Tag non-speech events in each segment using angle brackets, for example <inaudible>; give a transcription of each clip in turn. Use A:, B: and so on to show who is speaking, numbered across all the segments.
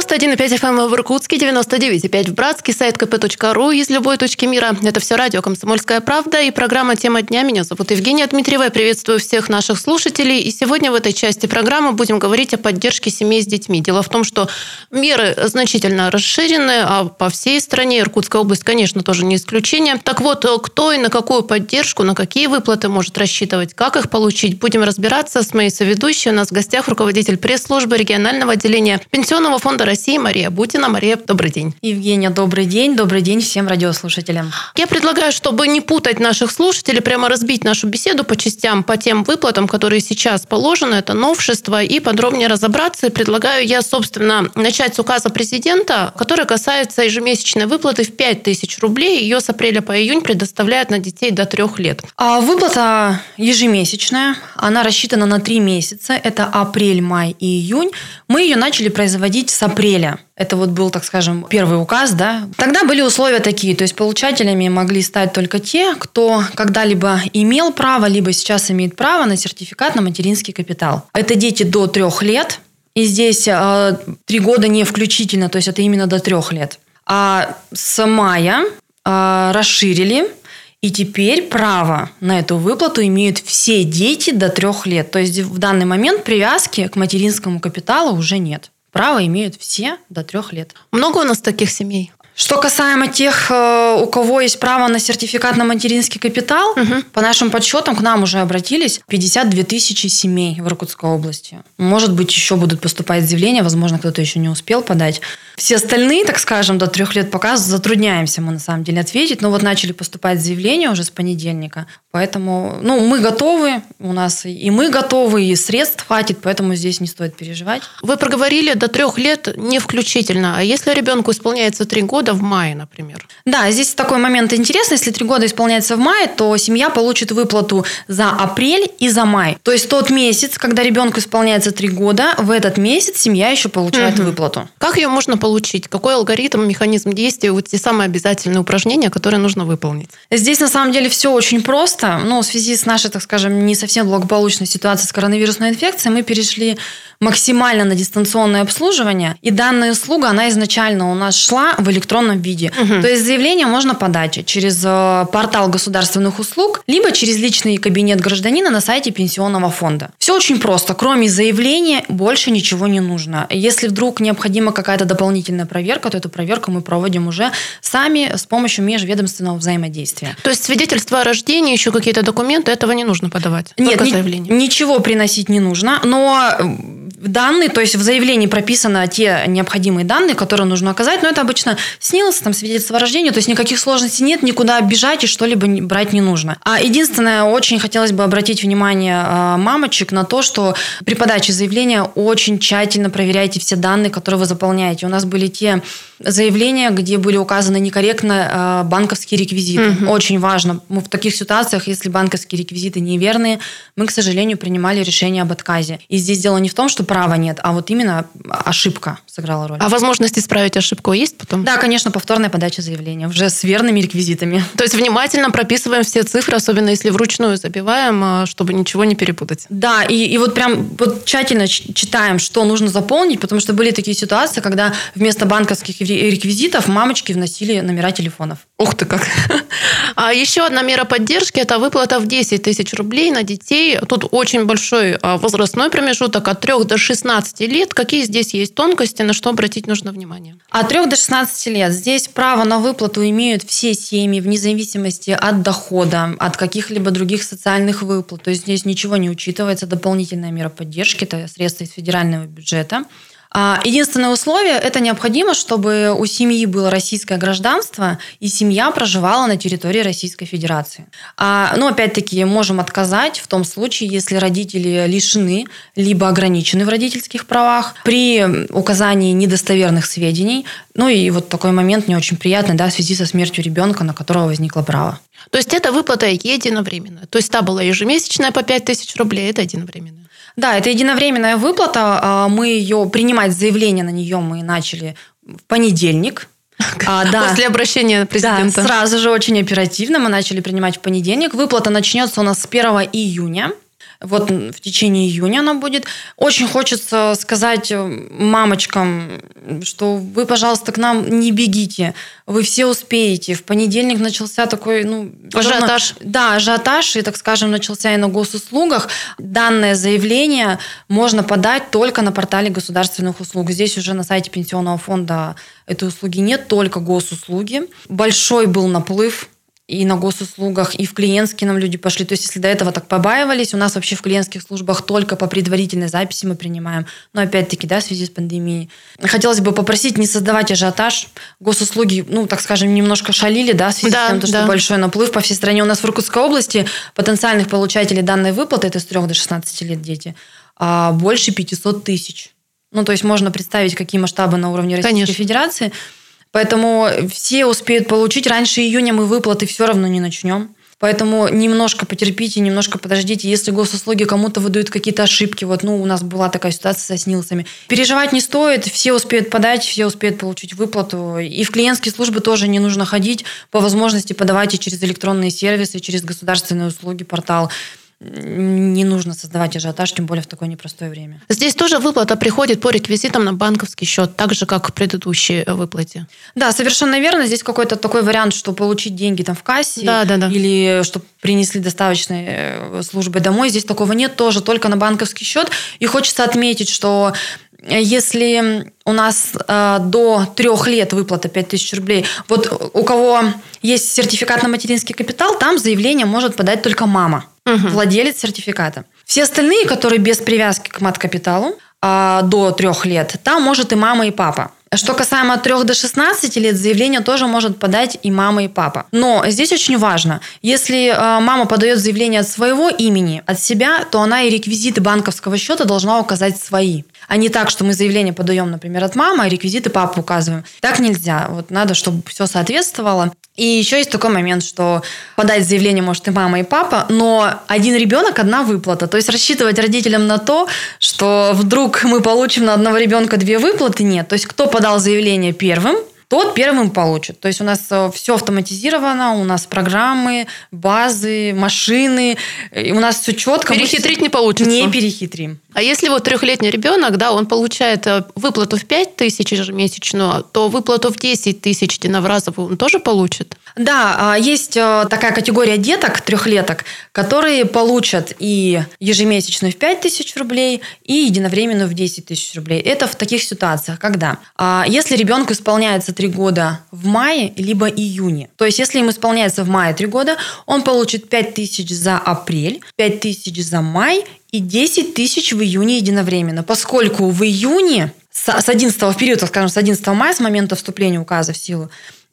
A: 91,5 FM в Иркутске, 99,5 в Братске, сайт kp.ru из любой точки мира. Это все радио «Комсомольская правда» и программа «Тема дня». Меня зовут Евгения Дмитриева. Я приветствую всех наших слушателей. И сегодня в этой части программы будем говорить о поддержке семей с детьми. Дело в том, что меры значительно расширены, а по всей стране, Иркутская область, конечно, тоже не исключение. Так вот, кто и на какую поддержку, на какие выплаты может рассчитывать, как их получить, будем разбираться с моей соведущей. У нас в гостях руководитель пресс-службы регионального отделения Пенсионного фонда России Мария Бутина. Мария, добрый день.
B: Евгения, добрый день. Добрый день всем радиослушателям.
A: Я предлагаю, чтобы не путать наших слушателей, прямо разбить нашу беседу по частям, по тем выплатам, которые сейчас положены, это новшество, и подробнее разобраться. И предлагаю я, собственно, начать с указа президента, который касается ежемесячной выплаты в 5 тысяч рублей. Ее с апреля по июнь предоставляют на детей до трех лет.
B: А выплата ежемесячная, она рассчитана на три месяца. Это апрель, май и июнь. Мы ее начали производить с апреля. Это вот был, так скажем, первый указ, да. Тогда были условия такие, то есть получателями могли стать только те, кто когда-либо имел право, либо сейчас имеет право на сертификат на материнский капитал. Это дети до трех лет, и здесь э, три года не включительно, то есть это именно до трех лет. А с мая э, расширили, и теперь право на эту выплату имеют все дети до трех лет. То есть в данный момент привязки к материнскому капиталу уже нет. Право имеют все до трех лет.
A: Много у нас таких семей?
B: Что касаемо тех, э, у кого есть право на сертификат на материнский капитал, угу. по нашим подсчетам к нам уже обратились 52 тысячи семей в Иркутской области. Может быть, еще будут поступать заявления, возможно, кто-то еще не успел подать. Все остальные, так скажем, до трех лет пока затрудняемся мы на самом деле ответить, но вот начали поступать заявления уже с понедельника, поэтому ну, мы готовы, у нас и мы готовы, и средств хватит, поэтому здесь не стоит переживать.
A: Вы проговорили до трех лет не включительно, а если ребенку исполняется три года, года в мае, например.
B: Да, здесь такой момент интересный. Если три года исполняется в мае, то семья получит выплату за апрель и за май. То есть тот месяц, когда ребенку исполняется три года, в этот месяц семья еще получает угу. выплату.
A: Как ее можно получить? Какой алгоритм, механизм действия? Вот те самые обязательные упражнения, которые нужно выполнить.
B: Здесь на самом деле все очень просто. Ну, в связи с нашей, так скажем, не совсем благополучной ситуацией с коронавирусной инфекцией, мы перешли максимально на дистанционное обслуживание. И данная услуга, она изначально у нас шла в электронном виде. Угу. То есть заявление можно подать через э, портал государственных услуг, либо через личный кабинет гражданина на сайте пенсионного фонда. Все очень просто. Кроме заявления больше ничего не нужно. Если вдруг необходима какая-то дополнительная проверка, то эту проверку мы проводим уже сами с помощью межведомственного взаимодействия.
A: То есть свидетельство о рождении, еще какие-то документы, этого не нужно подавать?
B: Нет, ни, ничего приносить не нужно, но данные, то есть в заявлении прописаны те необходимые данные, которые нужно оказать, но это обычно снилось, там свидетельство о рождении, то есть никаких сложностей нет, никуда бежать и что-либо брать не нужно. А единственное, очень хотелось бы обратить внимание а, мамочек на то, что при подаче заявления очень тщательно проверяйте все данные, которые вы заполняете. У нас были те заявления, где были указаны некорректно а, банковские реквизиты. Угу. Очень важно. Мы в таких ситуациях, если банковские реквизиты неверные, мы, к сожалению, принимали решение об отказе. И здесь дело не в том, что права нет, а вот именно ошибка сыграла роль.
A: А возможность исправить ошибку есть потом?
B: Да, конечно, повторная подача заявления, уже с верными реквизитами.
A: То есть внимательно прописываем все цифры, особенно если вручную забиваем, а, чтобы ничего не перепутать.
B: Да, и, и вот прям вот тщательно читаем, что нужно заполнить, потому что были такие ситуации, когда вместо банковских реквизитов мамочки вносили номера телефонов.
A: Ух ты как! А еще одна мера поддержки – это выплата в 10 тысяч рублей на детей. Тут очень большой а, возрастной промежуток от 3 до 16 лет. Какие здесь есть тонкости, на что обратить нужно внимание?
B: От 3 до 16 лет. Здесь право на выплату имеют все семьи вне зависимости от дохода, от каких-либо других социальных выплат. То есть здесь ничего не учитывается. Дополнительная мера поддержки – это средства из федерального бюджета. А, единственное условие – это необходимо, чтобы у семьи было российское гражданство, и семья проживала на территории Российской Федерации. А, ну, опять-таки, можем отказать в том случае, если родители лишены либо ограничены в родительских правах при указании недостоверных сведений. Ну и вот такой момент не очень приятный, да, в связи со смертью ребенка, на которого возникло право.
A: То есть это выплата единовременная. То есть та была ежемесячная по 5 тысяч рублей, это единовременная.
B: Да, это единовременная выплата. А, мы ее принимать заявление на нее мы начали в понедельник. <laughs>
A: А, да. После обращения президента.
B: Да, сразу же очень оперативно мы начали принимать в понедельник. Выплата начнется у нас с 1 июня. Вот в течение июня она будет. Очень хочется сказать э, мамочкам, что вы, пожалуйста, к нам не бегите. Вы все успеете. В понедельник начался такой... Ну,
A: ажиотаж.
B: Да, ажиотаж. И, так скажем, начался и на госуслугах. Данное заявление можно подать только на портале государственных услуг. Здесь уже на сайте Пенсионного фонда этой услуги нет, только госуслуги. Большой был наплыв и на госуслугах, и в клиентские нам люди пошли. То есть, если до этого так побаивались, у нас вообще в клиентских службах только по предварительной записи мы принимаем. Но опять-таки, да, в связи с пандемией. Хотелось бы попросить не создавать ажиотаж. Госуслуги, ну, так скажем, немножко шалили, да, в связи да, с тем, что да. большой наплыв по всей стране. У нас в Иркутской области потенциальных получателей данной выплаты, это с 3 до 16 лет дети, а больше 500 тысяч. Ну, то есть можно представить, какие масштабы на уровне Российской Конечно. Федерации. Поэтому все успеют получить. Раньше июня мы выплаты все равно не начнем. Поэтому немножко потерпите, немножко подождите. Если госуслуги кому-то выдают какие-то ошибки, вот, ну, у нас была такая ситуация со снилсами. Переживать не стоит, все успеют подать, все успеют получить выплату. И в клиентские службы тоже не нужно ходить. По возможности подавайте через электронные сервисы, через государственные услуги, портал не нужно создавать ажиотаж, тем более в такое непростое время.
A: Здесь тоже выплата приходит по реквизитам на банковский счет, так же, как в предыдущей э, выплате.
B: Да, совершенно верно. Здесь какой-то такой вариант, что получить деньги там в кассе
A: да, да, да.
B: или чтобы принесли доставочные э, службы домой. Здесь такого нет, тоже только на банковский счет. И хочется отметить, что если у нас э, до трех лет выплата 5000 рублей, вот у кого есть сертификат на материнский капитал, там заявление может подать только мама угу. владелец сертификата. Все остальные, которые без привязки к мат-капиталу а, до трех лет, там может и мама, и папа. Что касаемо от 3 до 16 лет, заявление тоже может подать и мама, и папа. Но здесь очень важно, если а, мама подает заявление от своего имени, от себя, то она и реквизиты банковского счета должна указать свои. А не так, что мы заявление подаем, например, от мамы, а реквизиты папы указываем. Так нельзя. Вот надо, чтобы все соответствовало. И еще есть такой момент, что подать заявление может и мама, и папа, но один ребенок – одна выплата. То есть рассчитывать родителям на то, что вдруг мы получим на одного ребенка две выплаты, нет. То есть кто подал заявление первым, тот первым получит. То есть у нас э, все автоматизировано, у нас программы, базы, машины, и у нас все четко.
A: Перехитрить не получится.
B: Не перехитрим.
A: А если вот трехлетний ребенок, да, он получает э, выплату в 5 тысяч ежемесячную, то выплату в 10 тысяч единоразовую он тоже получит?
B: Да, а, есть э, такая категория деток, трехлеток, которые получат и ежемесячную в 5 тысяч рублей, и единовременную в 10 тысяч рублей. Это в таких ситуациях, когда? А, если ребенку исполняется 3 года в мае, либо июне. То есть, если ему исполняется в мае 3 года, он получит 5 тысяч за апрель, 5 тысяч за май и 10 тысяч в июне единовременно. Поскольку в июне, с 11 в скажем, с 11 мая, с момента вступления указа в силу,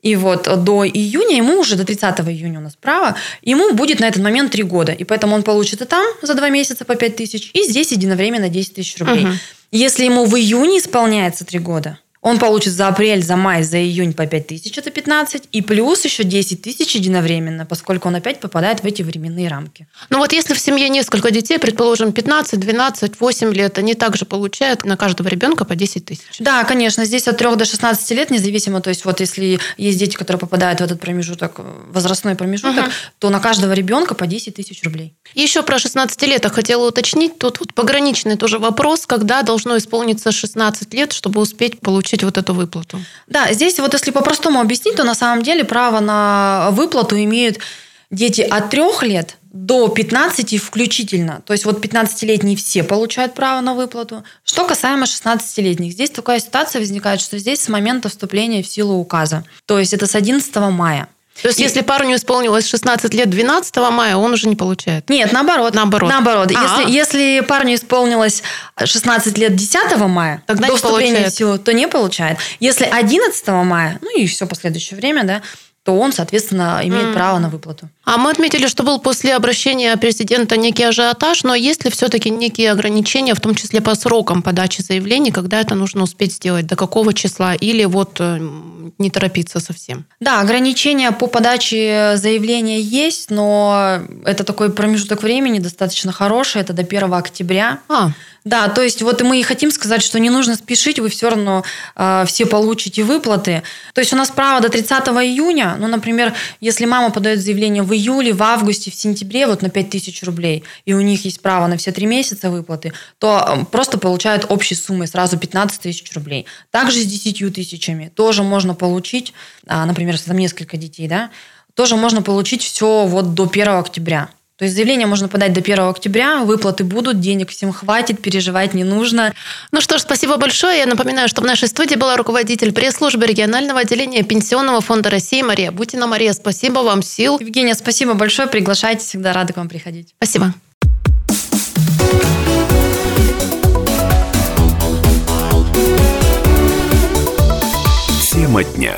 B: и вот до июня ему уже, до 30 июня у нас право, ему будет на этот момент 3 года. И поэтому он получит и там за 2 месяца по 5 тысяч, и здесь единовременно 10 тысяч рублей. Угу. Если ему в июне исполняется 3 года, он получит за апрель, за май, за июнь по 5 тысяч, это 15, и плюс еще 10 тысяч единовременно, поскольку он опять попадает в эти временные рамки.
A: Ну вот если в семье несколько детей, предположим, 15, 12, 8 лет, они также получают на каждого ребенка по 10 тысяч.
B: Да, конечно, здесь от 3 до 16 лет независимо, то есть вот если есть дети, которые попадают в этот промежуток, возрастной промежуток, угу. то на каждого ребенка по 10 тысяч рублей.
A: Еще про 16 лет я хотела уточнить, тут вот пограничный тоже вопрос, когда должно исполниться 16 лет, чтобы успеть получить получить вот эту выплату.
B: Да, здесь вот если по-простому объяснить, то на самом деле право на выплату имеют дети от трех лет до 15 включительно. То есть вот 15-летние все получают право на выплату. Что касаемо 16-летних, здесь такая ситуация возникает, что здесь с момента вступления в силу указа. То есть это с 11 мая.
A: То есть, и... если парню исполнилось 16 лет 12 мая, он уже не получает?
B: Нет, наоборот.
A: Наоборот.
B: Наоборот. Если, если парню исполнилось 16 лет 10 мая, Тогда до вступления получает. в силу, то не получает. Если 11 мая, ну и все последующее время, да, то он, соответственно, имеет mm. право на выплату.
A: А мы отметили, что был после обращения президента некий ажиотаж, но есть ли все-таки некие ограничения, в том числе по срокам подачи заявлений, когда это нужно успеть сделать, до какого числа, или вот э, не торопиться совсем?
B: Да, ограничения по подаче заявления есть, но это такой промежуток времени достаточно хороший, это до 1 октября.
A: А.
B: Да, то есть вот мы и хотим сказать, что не нужно спешить, вы все равно э, все получите выплаты. То есть у нас право до 30 июня, ну, например, если мама подает заявление в июле, в августе, в сентябре вот на 5 тысяч рублей, и у них есть право на все три месяца выплаты, то просто получают общей суммой сразу 15 тысяч рублей. Также с 10 тысячами тоже можно получить, а, например, если там несколько детей, да, тоже можно получить все вот до 1 октября. То есть заявление можно подать до 1 октября, выплаты будут, денег всем хватит, переживать не нужно.
A: Ну что ж, спасибо большое. Я напоминаю, что в нашей студии была руководитель пресс-службы регионального отделения Пенсионного фонда России Мария Бутина. Мария, спасибо вам сил.
B: Евгения, спасибо большое. Приглашайте, всегда рада к вам приходить.
A: Спасибо. Тема дня.